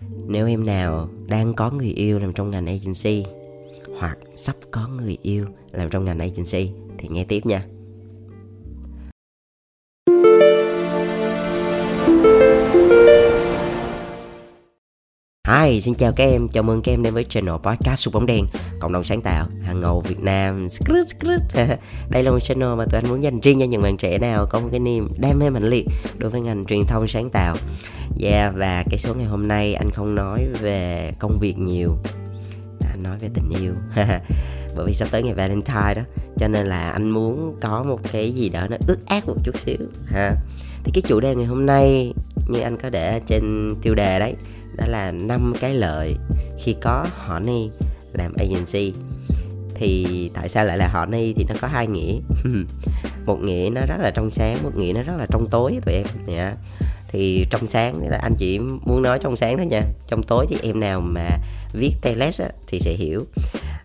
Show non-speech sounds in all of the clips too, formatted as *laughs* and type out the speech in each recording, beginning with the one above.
nếu em nào đang có người yêu làm trong ngành agency hoặc sắp có người yêu làm trong ngành agency thì nghe tiếp nha. Hi, xin chào các em, chào mừng các em đến với channel podcast Sụp Bóng Đen Cộng đồng sáng tạo, hàng ngầu Việt Nam. *laughs* Đây là một channel mà tụi anh muốn dành riêng cho những bạn trẻ nào có một cái niềm đam mê mạnh liệt đối với ngành truyền thông sáng tạo. Yeah, và cái số ngày hôm nay anh không nói về công việc nhiều. À, anh nói về tình yêu. *laughs* Bởi vì sắp tới ngày Valentine đó Cho nên là anh muốn có một cái gì đó nó ướt át một chút xíu ha. Thì cái chủ đề ngày hôm nay như anh có để trên tiêu đề đấy đó là năm cái lợi khi có Honey làm agency. Thì tại sao lại là Honey thì nó có hai nghĩa. *laughs* Một nghĩa nó rất là trong sáng một nghĩa nó rất là trong tối tụi em yeah thì trong sáng là anh chỉ muốn nói trong sáng thôi nha. Trong tối thì em nào mà viết teles á, thì sẽ hiểu.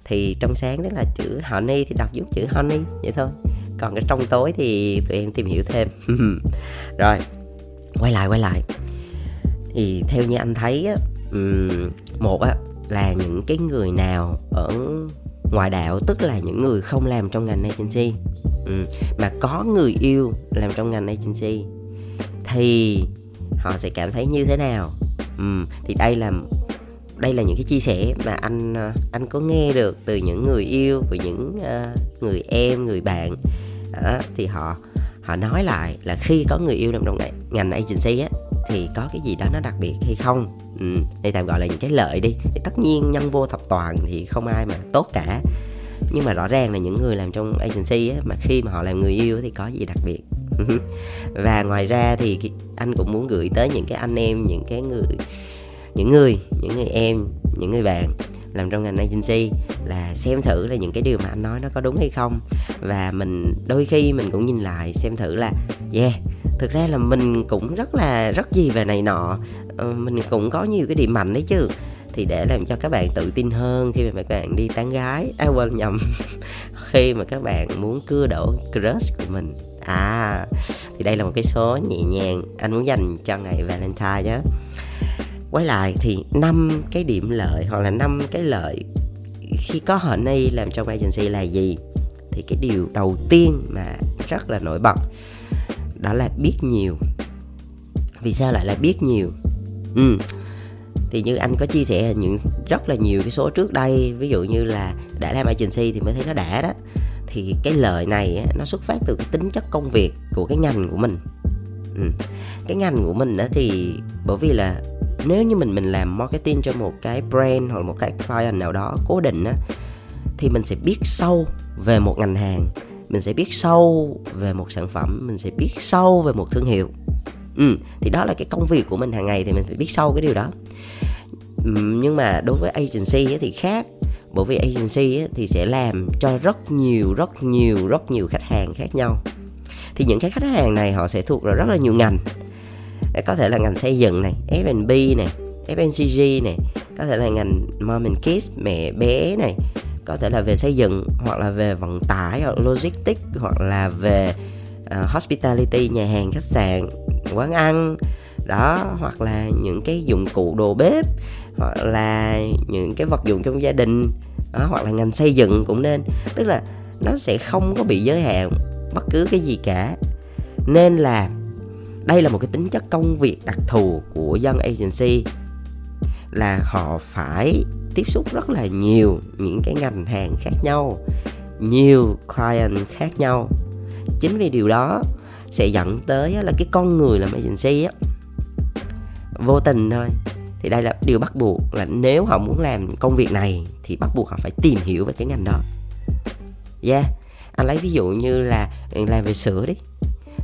Thì trong sáng tức là chữ honey thì đọc giống chữ honey vậy thôi. Còn cái trong tối thì tụi em tìm hiểu thêm. *laughs* Rồi quay lại quay lại. Thì theo như anh thấy á một á là những cái người nào ở ngoại đạo tức là những người không làm trong ngành agency mà có người yêu làm trong ngành agency thì họ sẽ cảm thấy như thế nào? Ừ, thì đây là đây là những cái chia sẻ mà anh ờ, anh có nghe được từ những người yêu của những uh, người em người bạn. Đó, thì họ họ nói lại là khi có người yêu trong ngành agency á thì có cái gì đó nó đặc biệt hay không? Ừ, thì tạm gọi là những cái lợi đi. Thì tất nhiên nhân vô thập toàn thì không ai mà tốt cả. Nhưng mà rõ ràng là những người làm trong agency á, mà khi mà họ làm người yêu thì có gì đặc biệt? *laughs* và ngoài ra thì anh cũng muốn gửi tới những cái anh em, những cái người, những người những người em, những người bạn làm trong ngành agency là xem thử là những cái điều mà anh nói nó có đúng hay không. Và mình, đôi khi mình cũng nhìn lại xem thử là, yeah, thực ra là mình cũng rất là, rất gì về này nọ. Ờ, mình cũng có nhiều cái điểm mạnh đấy chứ. Thì để làm cho các bạn tự tin hơn khi mà các bạn đi tán gái à quên nhầm, *laughs* khi mà các bạn muốn cưa đổ crush của mình à thì đây là một cái số nhẹ nhàng anh muốn dành cho ngày valentine nhé quay lại thì năm cái điểm lợi hoặc là năm cái lợi khi có honey làm trong agency là gì? Thì cái điều đầu tiên mà rất là nổi bật đó là biết nhiều. Vì sao lại là biết nhiều? Ừ thì như anh có chia sẻ, những rất là nhiều cái số trước đây, ví dụ như là đã làm agency thì mới thấy nó đã đó thì cái lời này nó xuất phát từ cái tính chất công việc của cái ngành của mình. Ừ. cái ngành của mình đó thì bởi vì là nếu như mình mình làm marketing cho một cái brand hoặc một cái client nào đó cố định á thì mình sẽ biết sâu về một ngành hàng mình sẽ biết sâu về một sản phẩm mình sẽ biết sâu về một thương hiệu. Ừ, thì đó là cái công việc của mình hàng ngày thì mình phải biết sâu cái điều đó. Ừ, nhưng mà đối với agency thì khác bởi vì agency thì sẽ làm cho rất nhiều rất nhiều rất nhiều khách hàng khác nhau. Thì những cái khách hàng này họ sẽ thuộc vào rất là nhiều ngành. Có thể là ngành xây dựng này F&B này FNCG này có thể là ngành mom and kids mẹ bé này có thể là về xây dựng hoặc là về vận tải hoặc logistics hoặc là về uh, hospitality nhà hàng khách sạn quán ăn đó hoặc là những cái dụng cụ đồ bếp hoặc là những cái vật dụng trong gia đình đó, hoặc là ngành xây dựng cũng nên. Tức là nó sẽ không có bị giới hạn bất cứ cái gì cả. Nên là đây là một cái tính chất công việc đặc thù của dân agency là họ phải tiếp xúc rất là nhiều những cái ngành hàng khác nhau nhiều client khác nhau. Chính vì điều đó sẽ dẫn tới là cái con người làm agency á vô tình thôi. Thì đây là điều bắt buộc là nếu họ muốn làm công việc này thì bắt buộc họ phải tìm hiểu về cái ngành đó. Yeah, anh lấy ví dụ như là làm về sữa đi.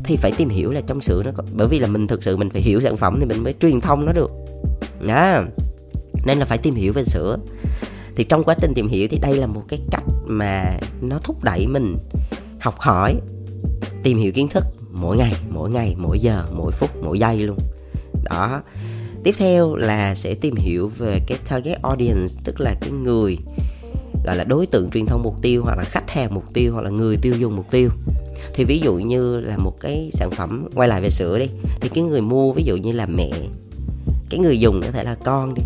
Thì phải tìm hiểu là trong sữa nó có, bởi vì là mình thực sự mình phải hiểu sản phẩm thì mình mới truyền thông nó được. Đó nên là phải tìm hiểu về sữa. Thì trong quá trình tìm hiểu thì đây là một cái cách mà nó thúc đẩy mình học hỏi, tìm hiểu kiến thức mỗi ngày mỗi ngày, mỗi giờ, mỗi phút, mỗi giây luôn đó. Tiếp theo là sẽ tìm hiểu về cái target audience, tức là cái người, gọi là đối tượng truyền thông mục tiêu hoặc là khách hàng mục tiêu hoặc là người tiêu dùng mục tiêu. Thì ví dụ như là một cái sản phẩm quay lại về sữa đi, thì cái người mua ví dụ như là mẹ, cái người dùng có thể là con đi.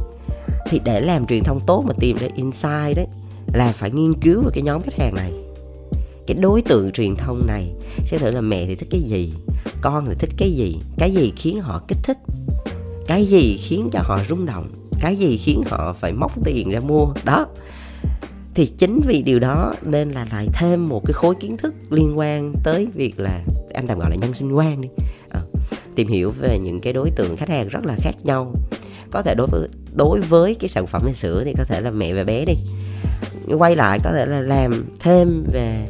Thì để làm truyền thông tốt mà tìm ra insight đấy, là phải nghiên cứu về cái nhóm khách hàng này. Cái đối tượng truyền thông này sẽ thử là mẹ thì thích cái gì, con thì thích cái gì cái gì khiến họ kích thích cái gì khiến cho họ rung động? Cái gì khiến họ phải móc tiền ra mua? Đó. Thì chính vì điều đó nên là lại thêm một cái khối kiến thức liên quan tới việc là anh tạm gọi là nhân sinh quan đi. À, tìm hiểu về những cái đối tượng khách hàng rất là khác nhau. Có thể đối với đối với cái sản phẩm về sữa thì có thể là mẹ và bé đi. Quay lại có thể là làm thêm về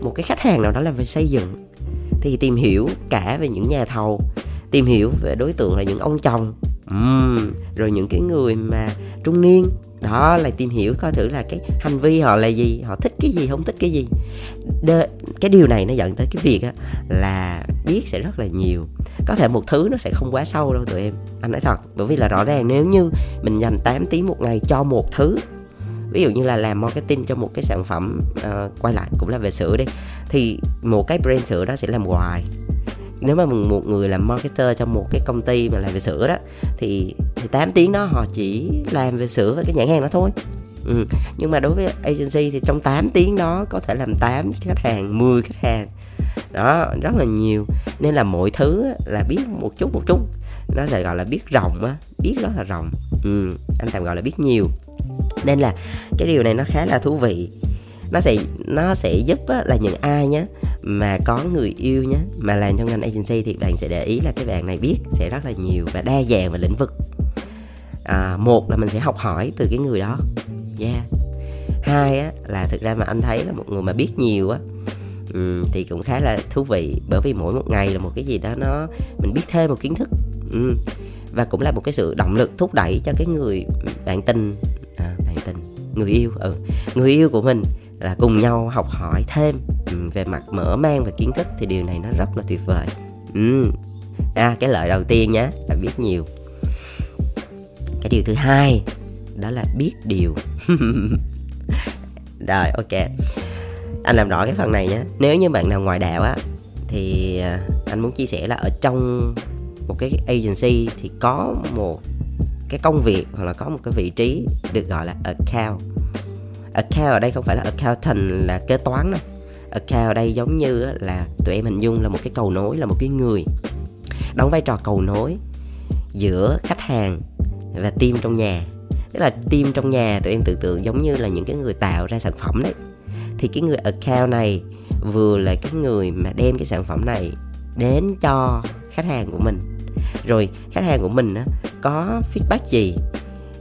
một cái khách hàng nào đó là về xây dựng. Thì tìm hiểu cả về những nhà thầu tìm hiểu về đối tượng là những ông chồng. Uhm, rồi những cái người mà trung niên. Đó là tìm hiểu coi thử là cái hành vi họ là gì họ thích cái gì không thích cái gì. Đ- cái điều này nó dẫn tới cái việc á, là biết sẽ rất là nhiều. Có thể một thứ nó sẽ không quá sâu đâu tụi em anh nói thật. Bởi vì là rõ ràng nếu như mình dành 8 tiếng một ngày cho một thứ ví dụ như là làm marketing cho một cái sản phẩm uh, quay lại cũng là về sữa đi thì một cái brand sữa đó sẽ làm hoài nếu mà một người làm marketer trong một cái công ty mà làm về sữa đó thì, thì 8 tiếng đó họ chỉ làm về sữa và cái nhãn hàng đó thôi. Ừ. nhưng mà đối với agency thì trong 8 tiếng đó có thể làm 8 khách hàng 10 khách hàng. Đó rất là nhiều. Nên là mọi thứ là biết một chút một chút. Nó sẽ gọi là biết rộng á biết rất là rộng. Ừ. anh tạm gọi là biết nhiều. Nên là cái điều này nó khá là thú vị nó sẽ nó sẽ giúp á, là những ai nhé mà có người yêu nhé mà làm trong ngành agency thì bạn sẽ để ý là cái bạn này biết sẽ rất là nhiều và đa dạng về lĩnh vực. À, một là mình sẽ học hỏi từ cái người đó. Yeah. Hai á, là thực ra mà anh thấy là một người mà biết nhiều á ừ, thì cũng khá là thú vị bởi vì mỗi một ngày là một cái gì đó nó mình biết thêm một kiến thức ừ. và cũng là một cái sự động lực thúc đẩy cho cái người bạn tình à, bạn tình người yêu ừ người yêu của mình là cùng nhau học hỏi thêm về mặt mở mang về kiến thức thì điều này nó rất là tuyệt vời. Ừ. à, cái lợi đầu tiên nhé là biết nhiều. Cái điều thứ hai đó là biết điều. *laughs* Rồi ok. Anh làm rõ cái phần này nhé nếu như bạn nào ngoài đạo á thì à, anh muốn chia sẻ là ở trong một cái agency thì có một cái công việc hoặc là có một cái vị trí được gọi là account account ở đây không phải là accountant là kế toán đâu. Account ở đây giống như là tụi em hình dung là một cái cầu nối là một cái người đóng vai trò cầu nối giữa khách hàng và team trong nhà. Tức là team trong nhà tụi em tưởng tượng giống như là những cái người tạo ra sản phẩm đấy. Thì cái người account này vừa là cái người mà đem cái sản phẩm này đến cho khách hàng của mình. Rồi khách hàng của mình á, có feedback gì?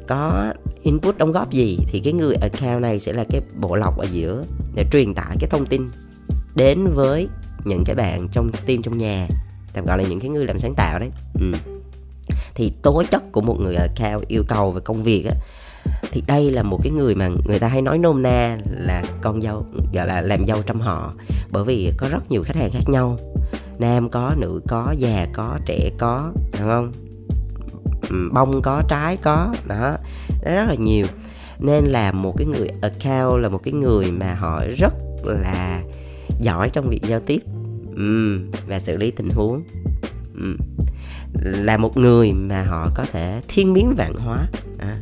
Có input đóng góp gì thì cái người account này sẽ là cái bộ lọc ở giữa để truyền tải cái thông tin đến với những cái bạn trong team trong nhà, tạm gọi là những cái người làm sáng tạo đấy. Ừ. thì tố chất của một người account yêu cầu về công việc á, thì đây là một cái người mà người ta hay nói nôm na là con dâu, gọi là làm dâu trong họ. Bởi vì có rất nhiều khách hàng khác nhau, nam có, nữ có, già có, trẻ có, đúng không? Ừ, bông có trái có đó nó rất là nhiều nên là một cái người account là một cái người mà họ rất là giỏi trong việc giao tiếp ừ, và xử lý tình huống ừ. là một người mà họ có thể thiên biến vạn hóa à,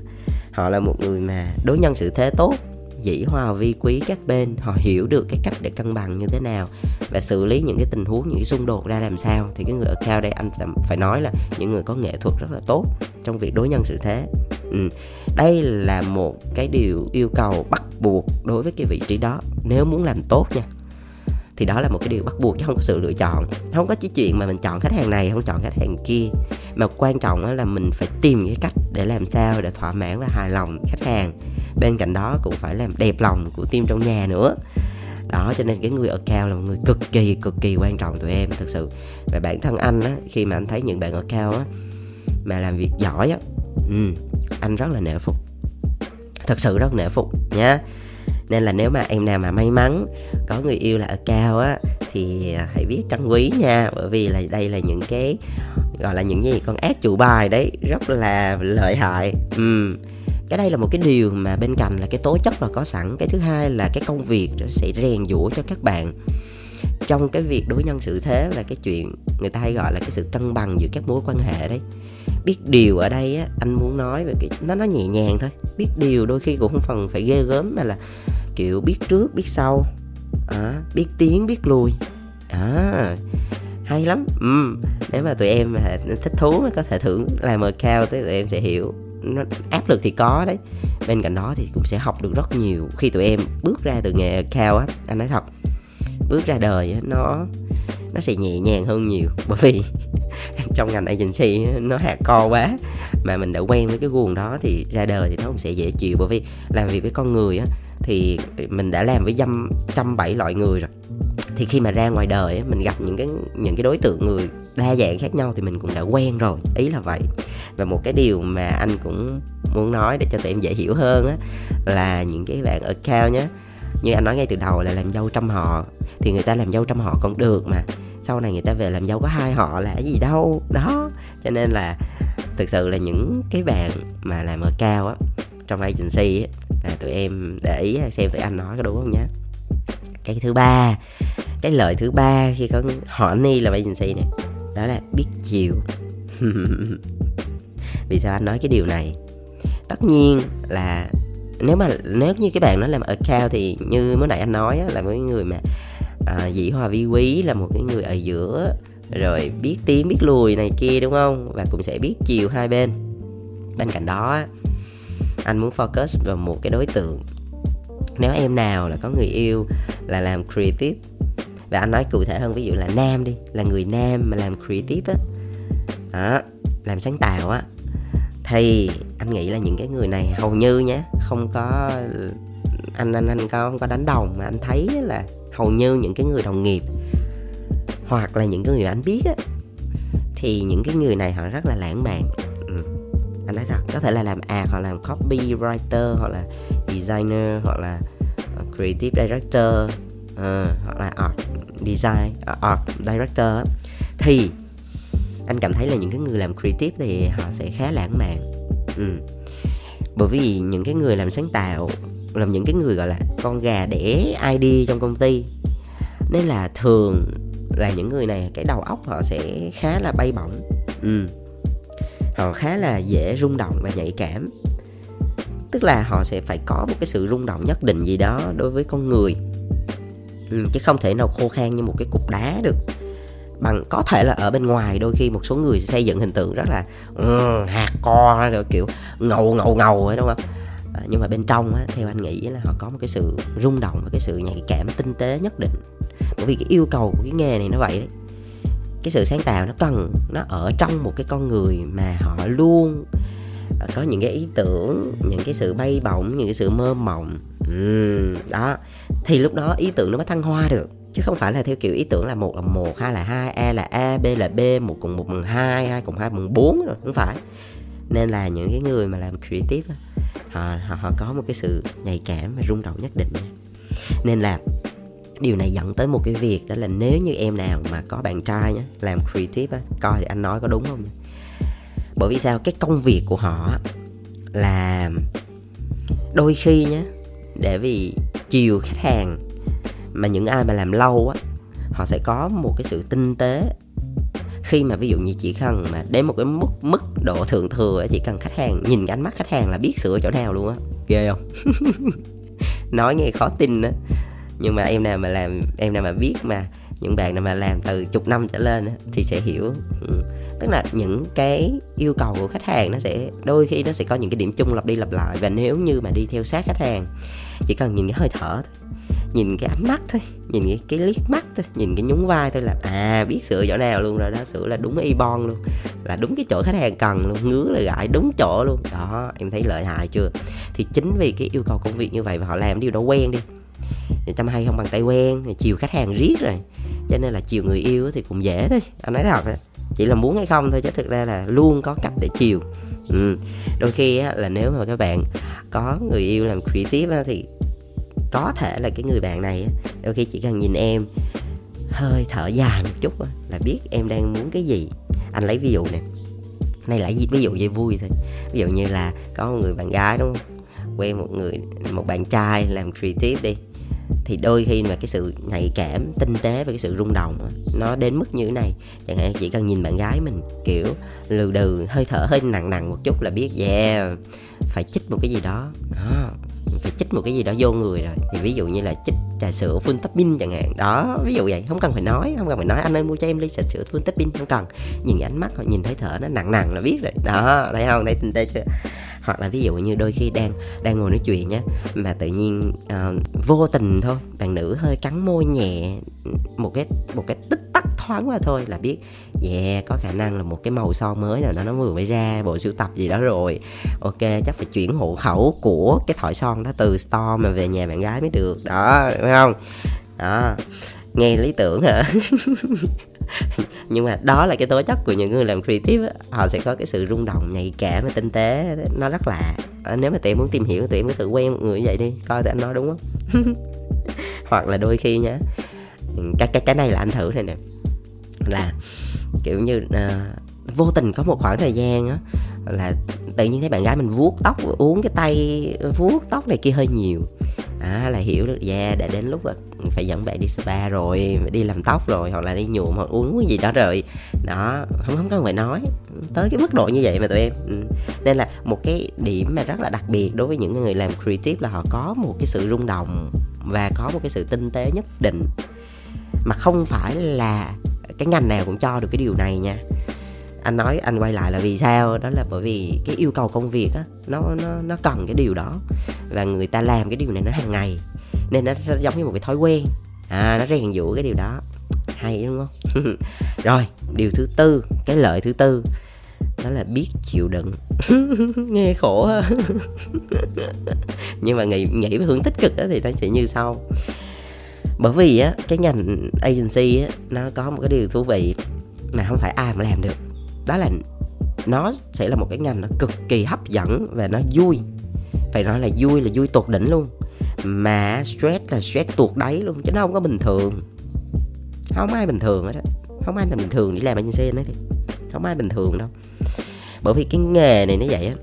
họ là một người mà đối nhân sự thế tốt dĩ hòa vi quý các bên, họ hiểu được cái cách để cân bằng như thế nào và xử lý những cái tình huống, những cái xung đột ra làm sao. Thì cái người ở cao đây, anh phải nói là những người có nghệ thuật rất là tốt trong việc đối nhân xử thế. Ừ. đây là một cái điều yêu cầu bắt buộc đối với cái vị trí đó. Nếu muốn làm tốt nha, thì đó là một cái điều bắt buộc chứ không có sự lựa chọn. Không có chỉ chuyện mà mình chọn khách hàng này, không chọn khách hàng kia. Mà quan trọng là mình phải tìm cái cách để làm sao để thỏa mãn và hài lòng khách hàng bên cạnh đó cũng phải làm đẹp lòng của team trong nhà nữa. Đó cho nên cái người ở cao là một người cực kỳ cực kỳ quan trọng tụi em thực sự. Và bản thân anh á khi mà anh thấy những bạn ở cao á mà làm việc giỏi á ừ, anh rất là nể phục. Thật sự rất nể phục nhá nên là nếu mà em nào mà may mắn có người yêu là ở cao á thì à, hãy biết trân quý nha. Bởi vì là đây là những cái gọi là những gì con ác chủ bài đấy rất là lợi hại. Ừ cái đây là một cái điều mà bên cạnh là cái tố chất là có sẵn. Cái thứ hai là cái công việc sẽ rèn giũa cho các bạn. Trong cái việc đối nhân xử thế là cái chuyện người ta hay gọi là cái sự cân bằng giữa các mối quan hệ đấy. Biết điều ở đây á anh muốn nói về cái nó nó nhẹ nhàng thôi. Biết điều đôi khi cũng không phần phải ghê gớm mà là kiểu biết trước biết sau. À, biết tiến biết lùi. À, hay lắm. Ừ. nếu mà tụi em thích thú có thể thử làm account thì tụi em sẽ hiểu nó áp lực thì có đấy. Bên cạnh đó thì cũng sẽ học được rất nhiều. Khi tụi em bước ra từ nghề cao á anh nói thật bước ra đời á, nó nó sẽ nhẹ nhàng hơn nhiều. *laughs* Bởi vì *laughs* trong ngành agency nó hạt co quá mà mình đã quen với cái guồng đó thì ra đời thì nó cũng sẽ dễ chịu. Bởi vì làm việc với con người á thì mình đã làm với dăm trăm bảy loại người rồi thì khi mà ra ngoài đời mình gặp những cái những cái đối tượng người đa dạng khác nhau thì mình cũng đã quen rồi, ý là vậy. Và một cái điều mà anh cũng muốn nói để cho tụi em dễ hiểu hơn á, là những cái bạn ở cao nhé như anh nói ngay từ đầu là làm dâu trăm họ, thì người ta làm dâu trăm họ còn được mà. Sau này người ta về làm dâu có hai họ là gì đâu. Đó, cho nên là thực sự là những cái bạn mà làm ở cao á, trong agency á, là tụi em để ý xem tụi anh nói có đúng không nhé cái thứ ba cái lợi thứ ba khi có họ ni là agency này đó là biết chiều. *laughs* Vì sao anh nói cái điều này? Tất nhiên là nếu mà nếu như cái bạn nó làm account thì như mới nãy anh nói á, là với người mà à, dĩ hòa vi quý là một cái người ở giữa rồi biết tiến biết lùi này kia đúng không? Và cũng sẽ biết chiều hai bên. Bên cạnh đó anh muốn focus vào một cái đối tượng nếu em nào là có người yêu là làm creative và anh nói cụ thể hơn ví dụ là nam đi là người nam mà làm creative á đó, làm sáng tạo á thì anh nghĩ là những cái người này hầu như nhé không có anh anh anh có không có đánh đồng mà anh thấy là hầu như những cái người đồng nghiệp hoặc là những cái người anh biết á thì những cái người này họ rất là lãng mạn anh nói thật có thể là làm ad hoặc làm copywriter hoặc là designer hoặc là ờ, creative director uh, hoặc là art design uh, art director thì anh cảm thấy là những cái người làm creative thì họ sẽ khá lãng mạn ừ. bởi vì những cái người làm sáng tạo làm những cái người gọi là con gà đẻ ID trong công ty nên là thường là những người này cái đầu óc họ sẽ khá là bay bổng ừ họ khá là dễ rung động và nhạy cảm. Tức là họ sẽ phải có một cái sự rung động nhất định gì đó đối với con người. Ừ, chứ không thể nào khô khan như một cái cục đá được. Bằng có thể là ở bên ngoài đôi khi một số người xây dựng hình tượng rất là um, hạt co rồi kiểu ngầu ngầu ngầu ấy đúng không? À, nhưng mà bên trong á, theo anh nghĩ là họ có một cái sự rung động và cái sự nhạy cảm tinh tế nhất định. Bởi vì cái yêu cầu của cái nghề này nó vậy đấy cái sự sáng tạo nó cần nó ở trong một cái con người mà họ luôn ờ, có những cái ý tưởng những cái sự bay bổng những cái sự mơ mộng. Đó. Thì lúc đó ý tưởng nó mới thăng hoa được chứ không phải là theo kiểu ý tưởng là một là một hai là hai a là a b là b một cùng một bằng hai hai cùng hai bằng bốn rồi không phải. Nên là những cái người mà làm creative họ họ, họ có một cái sự nhạy cảm và rung động nhất định nên là điều này dẫn tới một cái việc đó là nếu như em nào mà có bạn trai nhé làm creative á, coi thì anh nói có đúng không nhá? Bởi vì sao? Cái công việc của họ là đôi khi nhé để vì chiều khách hàng mà những ai mà làm lâu á, họ sẽ có một cái sự tinh tế. Khi mà ví dụ như chỉ cần mà đến một cái mức mức độ thượng thừa chỉ cần khách hàng nhìn cái ánh mắt khách hàng là biết sửa chỗ nào luôn á. Ghê không? *laughs* Nói nghe khó tin á nhưng mà em nào mà làm em nào mà biết mà những bạn nào mà làm từ chục năm trở lên thì sẽ hiểu ừ. tức là những cái yêu cầu của khách hàng nó sẽ đôi khi nó sẽ có những cái điểm chung lặp đi lặp lại. Và nếu như mà đi theo sát khách hàng chỉ cần nhìn cái hơi thở thôi nhìn cái ánh mắt thôi nhìn cái, cái liếc mắt thôi nhìn cái nhún vai thôi là à biết sửa chỗ nào luôn rồi đó sửa là đúng y bon luôn là đúng cái chỗ khách hàng cần luôn ngứa là gãi đúng chỗ luôn. Đó em thấy lợi hại chưa? Thì chính vì cái yêu cầu công việc như vậy và họ làm điều đó quen đi trăm hay không bằng tay quen chiều khách hàng riết rồi. Cho nên là chiều người yêu thì cũng dễ thôi. Anh nói thật chỉ là muốn hay không thôi chứ thực ra là luôn có cách để chiều. Ừ. đôi khi á, là nếu mà các bạn có người yêu làm creative á, thì có thể là cái người bạn này đôi khi chỉ cần nhìn em hơi thở dài một chút là biết em đang muốn cái gì. Anh lấy ví dụ nè này lại ví dụ dễ vui thôi. Ví dụ như là có một người bạn gái đúng không? Quen một người một bạn trai làm creative đi thì đôi khi mà cái sự nhạy cảm, tinh tế và cái sự rung động nó đến mức như thế này. Chẳng hạn chỉ cần nhìn bạn gái mình, kiểu, lừ đừ, hơi thở hơi nặng nặng một chút là biết, yeah, phải chích một cái gì đó. Đó phải chích một cái gì đó vô người rồi. Thì ví dụ như là chích trà sữa full topping chẳng hạn. Đó ví dụ vậy. Không cần phải nói không cần phải nói. Anh ơi mua cho em ly trà sữa full topping không cần. Nhìn ánh mắt hoặc nhìn thấy thở nó nặng nặng là biết rồi. Đó thấy không? Thấy tinh tế chưa? Hoặc là ví dụ như đôi khi đang đang ngồi nói chuyện nhé mà tự nhiên uh, vô tình thôi bạn nữ hơi cắn môi nhẹ một cái một cái tích tắc thoáng qua thôi là biết. Yeah có khả năng là một cái màu son mới nào đó nó vừa mới ra bộ sưu tập gì đó rồi. Ok chắc phải chuyển hộ khẩu của cái thỏi son đó từ store mà về nhà bạn gái mới được. Đó đúng không? Đó nghe lý tưởng hả? *laughs* Nhưng mà đó là cái tố chất của những người làm creative á họ sẽ có cái sự rung động nhạy cảm và tinh tế. Nó rất lạ. À, nếu mà tụi em muốn tìm hiểu tụi em cứ tự quen một người như vậy đi coi tụi anh nói đúng không? *laughs* Hoặc là đôi khi nhá cái cái cái này là anh thử này nè là kiểu như uh, vô tình có một khoảng thời gian á là tự nhiên thấy bạn gái mình vuốt tóc uống cái tay vuốt tóc này kia hơi nhiều. À, là hiểu được da yeah, đã đến lúc là phải dẫn bạn đi spa rồi đi làm tóc rồi hoặc là đi nhuộm hoặc uống cái gì đó rồi. Đó không không cần phải nói tới cái mức độ như vậy mà tụi em ừ. nên là một cái điểm mà rất là đặc biệt đối với những người làm creative là họ có một cái sự rung động và có một cái sự tinh tế nhất định mà không phải là cái ngành nào cũng cho được cái điều này nha. Anh nói, anh quay lại là vì sao? Đó là bởi vì cái yêu cầu công việc á, nó nó nó cần cái điều đó. Và người ta làm cái điều này nó hàng ngày. Nên nó giống như một cái thói quen. À nó rèn giũa cái điều đó. Hay đúng không? *laughs* Rồi, điều thứ tư, cái lợi thứ tư, đó là biết chịu đựng. *laughs* Nghe khổ *laughs* nhưng mà nghĩ nghĩ về hướng tích cực đó thì nó sẽ như sau bởi vì á, cái ngành agency á, nó có một cái điều thú vị mà không phải ai mà làm được. Đó là nó sẽ là một cái ngành nó cực kỳ hấp dẫn và nó vui. Phải nói là vui là vui tột đỉnh luôn. Mà stress là stress tuột đáy luôn, chứ nó không có bình thường. Không ai bình thường hết á. Không ai là bình thường để làm agency nữa thì. Không ai bình thường đâu. Bởi vì cái nghề này nó vậy á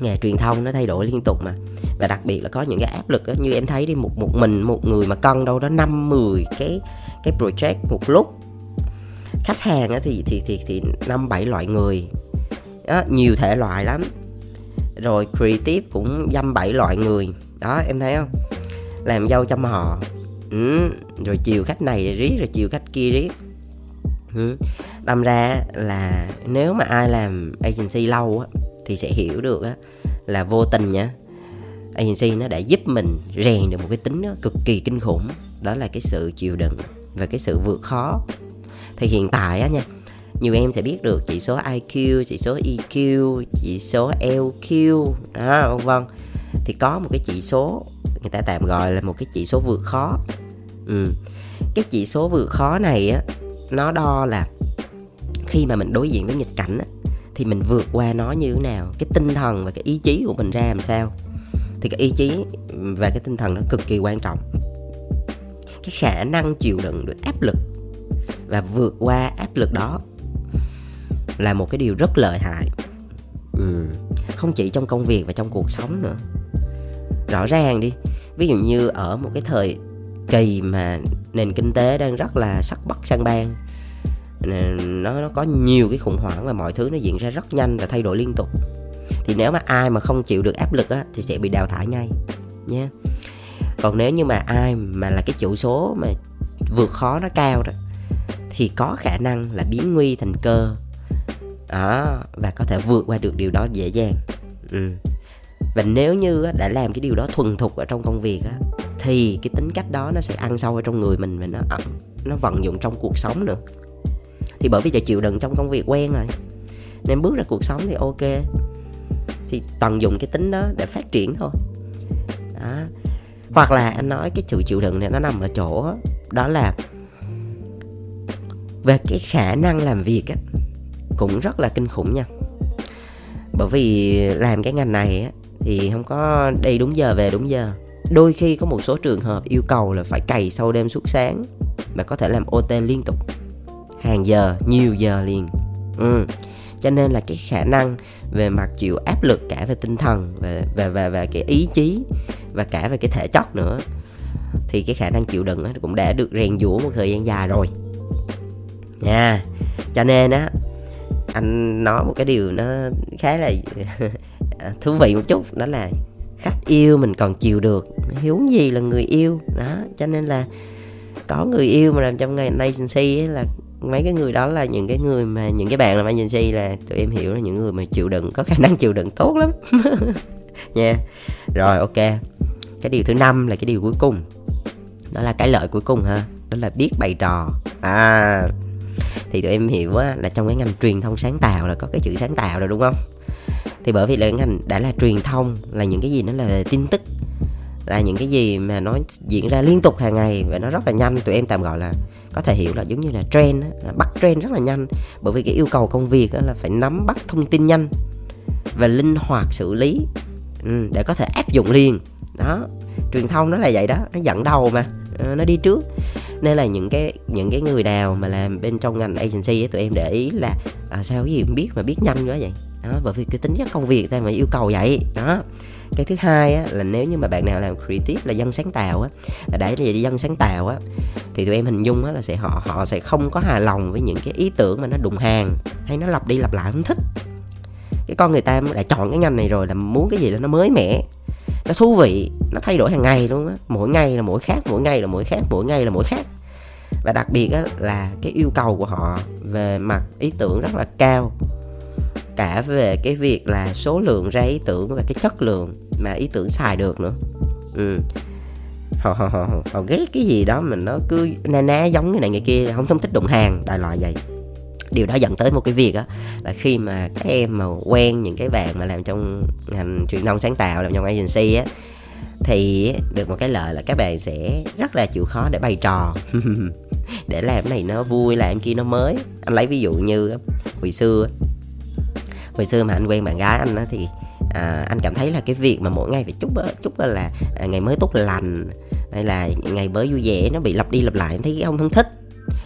nghề truyền thông nó thay đổi liên tục mà. Và đặc biệt là có những cái áp lực đó, như em thấy đi một một mình một người mà cân đâu đó năm mười cái cái project một lúc. Khách hàng á, thì thì thì thì năm bảy loại người. Đó, nhiều thể loại lắm. Rồi creative cũng dăm bảy loại người. Đó em thấy không? Làm dâu chăm họ. Ừ, rồi chiều khách này riết rồi chiều khách kia riết. Ừ. đâm ra là nếu mà ai làm agency lâu á thì sẽ hiểu được á là vô tình nhá agency nó đã giúp mình rèn được một cái tính cực kỳ kinh khủng. Đó là cái sự chịu đựng và cái sự vượt khó. Thì hiện tại á nha nhiều em sẽ biết được chỉ số IQ, chỉ số EQ, chỉ số LQ đó vân vân. Thì có một cái chỉ số người ta tạm gọi là một cái chỉ số vượt khó. Ừ. cái chỉ số vượt khó này á nó đo là khi mà mình đối diện với nghịch cảnh á, thì mình vượt qua nó như thế nào? Cái tinh thần và cái ý chí của mình ra làm sao? Thì cái ý chí và cái tinh thần nó cực kỳ quan trọng. Cái khả năng chịu đựng được áp lực và vượt qua áp lực đó là một cái điều rất lợi hại. Ừ. không chỉ trong công việc và trong cuộc sống nữa. Rõ ràng đi, ví dụ như ở một cái thời kỳ mà nền kinh tế đang rất là sắc bắc sang bang nó nó có nhiều cái khủng hoảng và mọi thứ nó diễn ra rất nhanh và thay đổi liên tục. Thì nếu mà ai mà không chịu được áp lực á thì sẽ bị đào thải ngay nha còn nếu như mà ai mà là cái chủ số mà vượt khó nó cao rồi thì có khả năng là biến nguy thành cơ. Đó và có thể vượt qua được điều đó dễ dàng. Ừ. và nếu như đã làm cái điều đó thuần thục ở trong công việc á, thì cái tính cách đó nó sẽ ăn sâu ở trong người mình và nó nó vận dụng trong cuộc sống nữa thì bởi vì sự chịu đựng trong công việc quen rồi. Nên bước ra cuộc sống thì ok. Thì tận dụng cái tính đó để phát triển thôi. Đó. hoặc là anh nói cái sự chịu đựng này nó nằm ở chỗ đó là về cái khả năng làm việc á, cũng rất là kinh khủng nha. Bởi vì làm cái ngành này á, thì không có đi đúng giờ, về đúng giờ. Đôi khi có một số trường hợp yêu cầu là phải cày sâu đêm suốt sáng mà có thể làm OT liên tục hàng giờ nhiều giờ liền ừ. cho nên là cái khả năng về mặt chịu áp lực cả về tinh thần và và và, và cái ý chí và cả về cái thể chất nữa thì cái khả năng chịu đựng cũng đã được rèn giũa một thời gian dài rồi nha cho nên á anh nói một cái điều nó khá là *laughs* thú vị một chút đó là khách yêu mình còn chịu được hiếu gì là người yêu đó cho nên là có người yêu mà làm trong ngày nay sinh si là mấy cái người đó là những cái người mà những cái bạn làm agency là tụi em hiểu là những người mà chịu đựng có khả năng chịu đựng tốt lắm. *laughs* Nha. Rồi ok. Cái điều thứ năm là cái điều cuối cùng. Đó là cái lợi cuối cùng ha đó là biết bày trò. À thì tụi em hiểu á, là trong cái ngành truyền thông sáng tạo là có cái chữ sáng tạo rồi đúng không? Thì bởi vì là ngành đã là truyền thông là những cái gì nó là tin tức là những cái gì mà nó diễn ra liên tục hàng ngày và nó rất là nhanh. Tụi em tạm gọi là có thể hiểu là giống như là trend là bắt trend rất là nhanh. Bởi vì cái yêu cầu công việc là phải nắm bắt thông tin nhanh và linh hoạt xử lý ừ, để có thể áp dụng liền. Đó truyền thông nó là vậy đó nó dẫn đầu mà ờ, nó đi trước. Nên là những cái những cái người nào mà làm bên trong ngành agency ấy, tụi em để ý là à, sao cái gì cũng biết mà biết nhanh quá vậy? Đó bởi vì cái tính chất công việc ta mà yêu cầu vậy. Đó. Cái thứ hai á, là nếu như mà bạn nào làm creative là dân sáng tạo á để là dân sáng tạo á thì tụi em hình dung á là sẽ họ họ sẽ không có hài lòng với những cái ý tưởng mà nó đụng hàng hay nó lặp đi lặp lại không thích. Cái con người ta đã chọn cái ngành này rồi là muốn cái gì đó nó mới mẻ nó thú vị nó thay đổi hàng ngày luôn á. Mỗi ngày là mỗi khác mỗi ngày là mỗi khác mỗi ngày là mỗi khác. Và đặc biệt á, là cái yêu cầu của họ về mặt ý tưởng rất là cao cả về cái việc là số lượng ra ý tưởng và cái chất lượng mà ý tưởng xài được nữa. Ừ. họ, họ, họ, họ ghét cái gì đó mình nó cứ na ná giống cái này người kia không không thích đụng hàng đại loại vậy. Điều đó dẫn tới một cái việc á là khi mà các em mà quen những cái bạn mà làm trong ngành truyền thông sáng tạo làm trong agency á thì được một cái lợi là các bạn sẽ rất là chịu khó để bày trò. *laughs* Để làm cái này nó vui làm kia nó mới. Anh lấy ví dụ như hồi xưa hồi xưa mà anh quen bạn gái anh á thì à, anh cảm thấy là cái việc mà mỗi ngày phải chúc chúc là à, ngày mới tốt lành hay là ngày mới vui vẻ nó bị lặp đi lặp lại em thấy không không thích.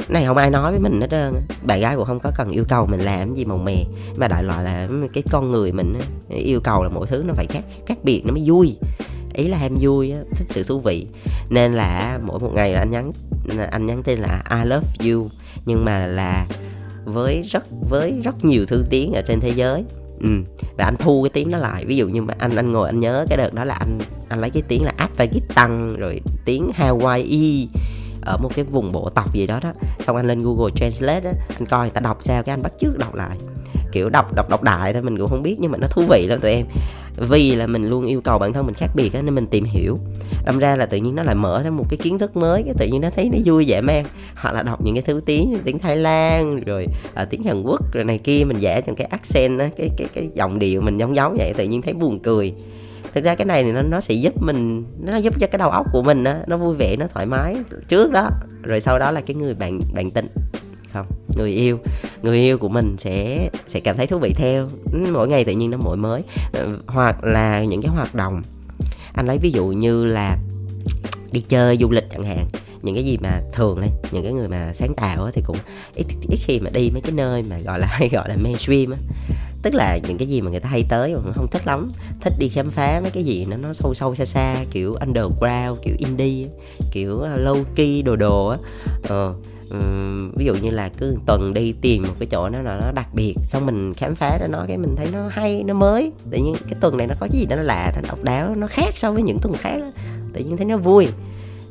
Này không ai nói với mình hết trơn bạn gái cũng không có cần yêu cầu mình làm gì màu mè mà đại loại là cái con người mình yêu cầu là mỗi thứ nó phải khác khác biệt nó mới vui. Ý là em vui thích sự thú vị. Nên là mỗi một ngày là anh nhắn anh nhắn tin là I love you nhưng mà là với rất với rất nhiều thứ tiếng ở trên thế giới. Ừ. và anh thu cái tiếng đó lại. Ví dụ như mà anh anh ngồi anh nhớ cái đợt đó là anh anh lấy cái tiếng là Afghanistan rồi tiếng Hawaii ở một cái vùng bộ tộc gì đó đó. Xong anh lên Google Translate đó, anh coi người ta đọc sao cái anh bắt trước đọc lại kiểu đọc đọc đọc đại thôi mình cũng không biết nhưng mà nó thú vị lắm tụi em. Vì là mình luôn yêu cầu bản thân mình khác biệt nên mình tìm hiểu. Đâm ra là tự nhiên nó lại mở ra một cái kiến thức mới cái tự nhiên nó thấy nó vui dễ mang. Hoặc là đọc những cái thứ tiếng tiếng Thái Lan rồi à, tiếng Hàn Quốc rồi này kia mình vẽ trong cái accent á cái cái cái giọng điệu mình giống giống vậy tự nhiên thấy buồn cười. Thực ra cái này thì nó nó sẽ giúp mình nó giúp cho cái đầu óc của mình á nó vui vẻ nó thoải mái trước đó. Rồi sau đó là cái người bạn bạn tình không? Người yêu người yêu của mình sẽ sẽ cảm thấy thú vị theo ừ, mỗi ngày tự nhiên nó mỗi mới. Ờ, hoặc là những cái hoạt động anh lấy ví dụ như là đi chơi du lịch chẳng hạn những cái gì mà thường đấy những cái người mà sáng tạo thì cũng ít ít khi mà đi mấy cái nơi mà gọi là hay gọi là mainstream á. Tức là những cái gì mà người ta hay tới mà không thích lắm thích đi khám phá mấy cái gì nó nó sâu sâu xa xa kiểu underground kiểu indie kiểu ờ, low key đồ đồ á. Ờ, um, ví dụ như là cứ tuần đi tìm một cái chỗ nó là nó đặc biệt xong mình khám phá ra nó cái mình thấy nó hay nó mới. Tự nhiên cái tuần này nó có cái gì đó nó lạ nó độc đáo nó khác so với những tuần khác tự nhiên thấy nó vui.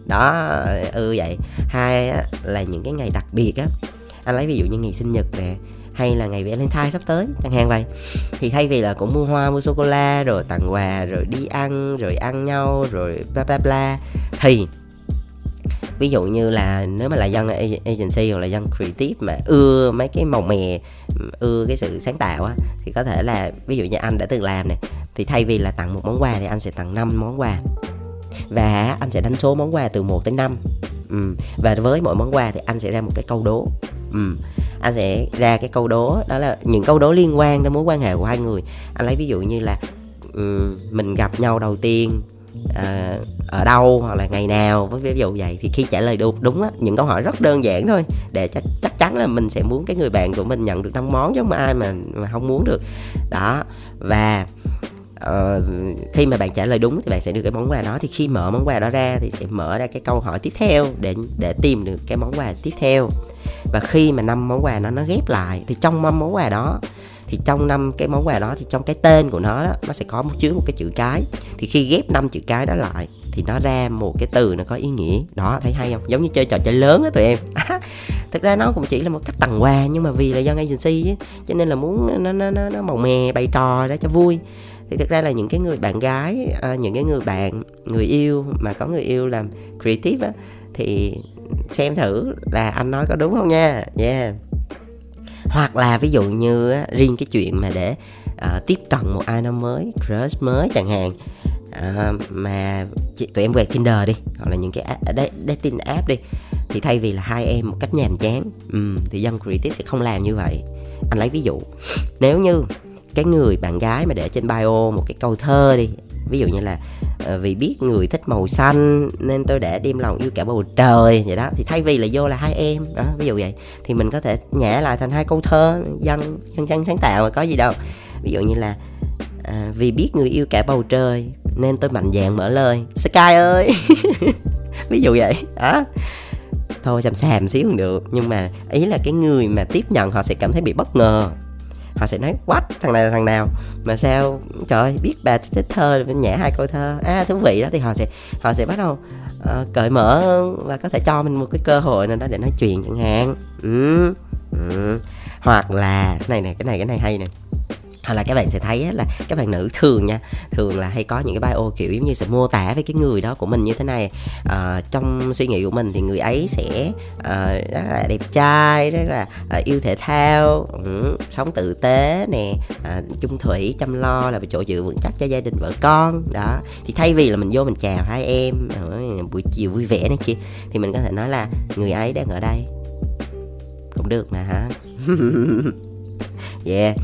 Đó ừ vậy. Hai á, là những cái ngày đặc biệt á. Anh lấy ví dụ như ngày sinh nhật nè hay là ngày Valentine sắp tới chẳng hạn vậy. Thì thay vì là cũng mua hoa mua sô cô la rồi tặng quà rồi đi ăn rồi ăn nhau rồi bla bla bla thì ví dụ như là nếu mà là dân agency hoặc là dân creative mà ưa mấy cái màu mè ưa cái sự sáng tạo á thì có thể là ví dụ như anh đã từng làm này, thì thay vì là tặng một món quà thì anh sẽ tặng 5 món quà và anh sẽ đánh số món quà từ 1 tới 5 ừ. và với mỗi món quà thì anh sẽ ra một cái câu đố ừ. anh sẽ ra cái câu đố đó là những câu đố liên quan tới mối quan hệ của hai người anh lấy ví dụ như là um, mình gặp nhau đầu tiên à, ở đâu hoặc là ngày nào với ví dụ vậy. Thì khi trả lời được đúng á những câu hỏi rất đơn giản thôi để chắc chắc chắn là mình sẽ muốn cái người bạn của mình nhận được năm món giống ai mà mà không muốn được. Đó và uh, khi mà bạn trả lời đúng thì bạn sẽ được cái món quà đó. Thì khi mở món quà đó ra thì sẽ mở ra cái câu hỏi tiếp theo để để tìm được cái món quà tiếp theo. Và khi mà năm món quà nó nó ghép lại thì trong năm món quà đó thì trong năm cái món quà đó thì trong cái tên của nó đó nó sẽ có một chứa một cái chữ cái. Thì khi ghép năm chữ cái đó lại thì nó ra một cái từ nó có ý nghĩa. Đó thấy hay không? Giống như chơi trò chơi lớn á tụi em. *laughs* Thực ra nó cũng chỉ là một cách tặng quà nhưng mà vì là dân agency cho nên là muốn nó nó nó, nó màu mè bày trò đó cho vui. Thì thực ra là những cái người bạn gái à, những cái người bạn người yêu mà có người yêu làm creative á thì xem thử là anh nói có đúng không nha? Yeah hoặc là ví dụ như á, riêng cái chuyện mà để uh, tiếp cận một ai đó mới crush mới chẳng hạn uh, mà chị, tụi em về Tinder đi hoặc là những cái dating app đi thì thay vì là hai em một cách nhàm chán um, thì dân creative sẽ không làm như vậy. Anh lấy ví dụ *laughs* nếu như cái người bạn gái mà để trên bio một cái câu thơ đi ví dụ như là uh, vì biết người thích màu xanh nên tôi để đem lòng yêu cả bầu trời vậy đó. Thì thay vì là vô là hai em đó ví dụ vậy. Thì mình có thể nhả lại thành hai câu thơ dân dân dân sáng tạo mà có gì đâu. Ví dụ như là à, vì biết người yêu cả bầu trời nên tôi mạnh dạn mở lời sky ơi! *laughs* Ví dụ vậy đó. Thôi xàm xàm xíu cũng được nhưng mà ý là cái người mà tiếp nhận họ sẽ cảm thấy bị bất ngờ họ sẽ nói what thằng này là thằng nào mà sao trời ơi biết bà thích thơ bên hai câu thơ à thú vị đó thì họ sẽ họ sẽ bắt đầu uh, cởi mở hơn và có thể cho mình một cái cơ hội nào đó để nói chuyện chẳng hạn ừ. Ừ. hoặc là này này cái này cái này hay nè hoặc là các bạn sẽ thấy là các bạn nữ thường nha thường là hay có những cái bio kiểu giống như sẽ mô tả với cái người đó của mình như thế này. À, trong suy nghĩ của mình thì người ấy sẽ à, rất là đẹp trai rất là à, yêu thể thao ừ, sống tử tế nè à, chung thủy chăm lo là chỗ dựa vững chắc cho gia đình vợ con. Đó thì thay vì là mình vô mình chào hai em buổi chiều vui vẻ này kia thì mình có thể nói là người ấy đang ở đây. Cũng được mà hả? *laughs* Yeah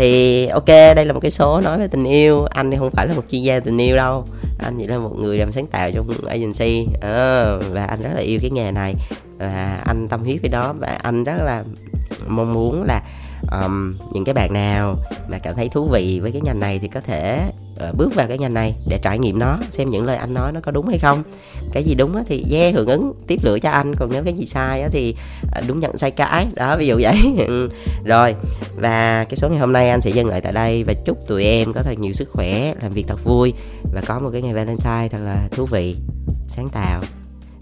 thì ok đây là một cái số nói về tình yêu. Anh thì không phải là một chuyên gia tình yêu đâu. Anh chỉ là một người làm sáng tạo trong agency. À, và anh rất là yêu cái nghề này. Và anh tâm huyết với đó. Và anh rất là mong muốn là um, những cái bạn nào mà cảm thấy thú vị với cái ngành này thì có thể Ờ, bước vào cái ngành này để trải nghiệm nó, xem những lời anh nói nó có đúng hay không. Cái gì đúng thì yeah hưởng ứng tiếp lửa cho anh, còn nếu cái gì sai thì ờ, đúng nhận sai cãi đó, ví dụ vậy. *laughs* Ừ, rồi, và cái số ngày hôm nay anh sẽ dừng lại tại đây và chúc tụi em có thật nhiều sức khỏe, làm việc thật vui và có một cái ngày valentine thật là thú vị, sáng tạo.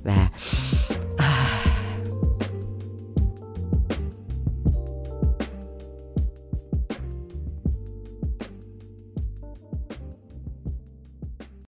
Và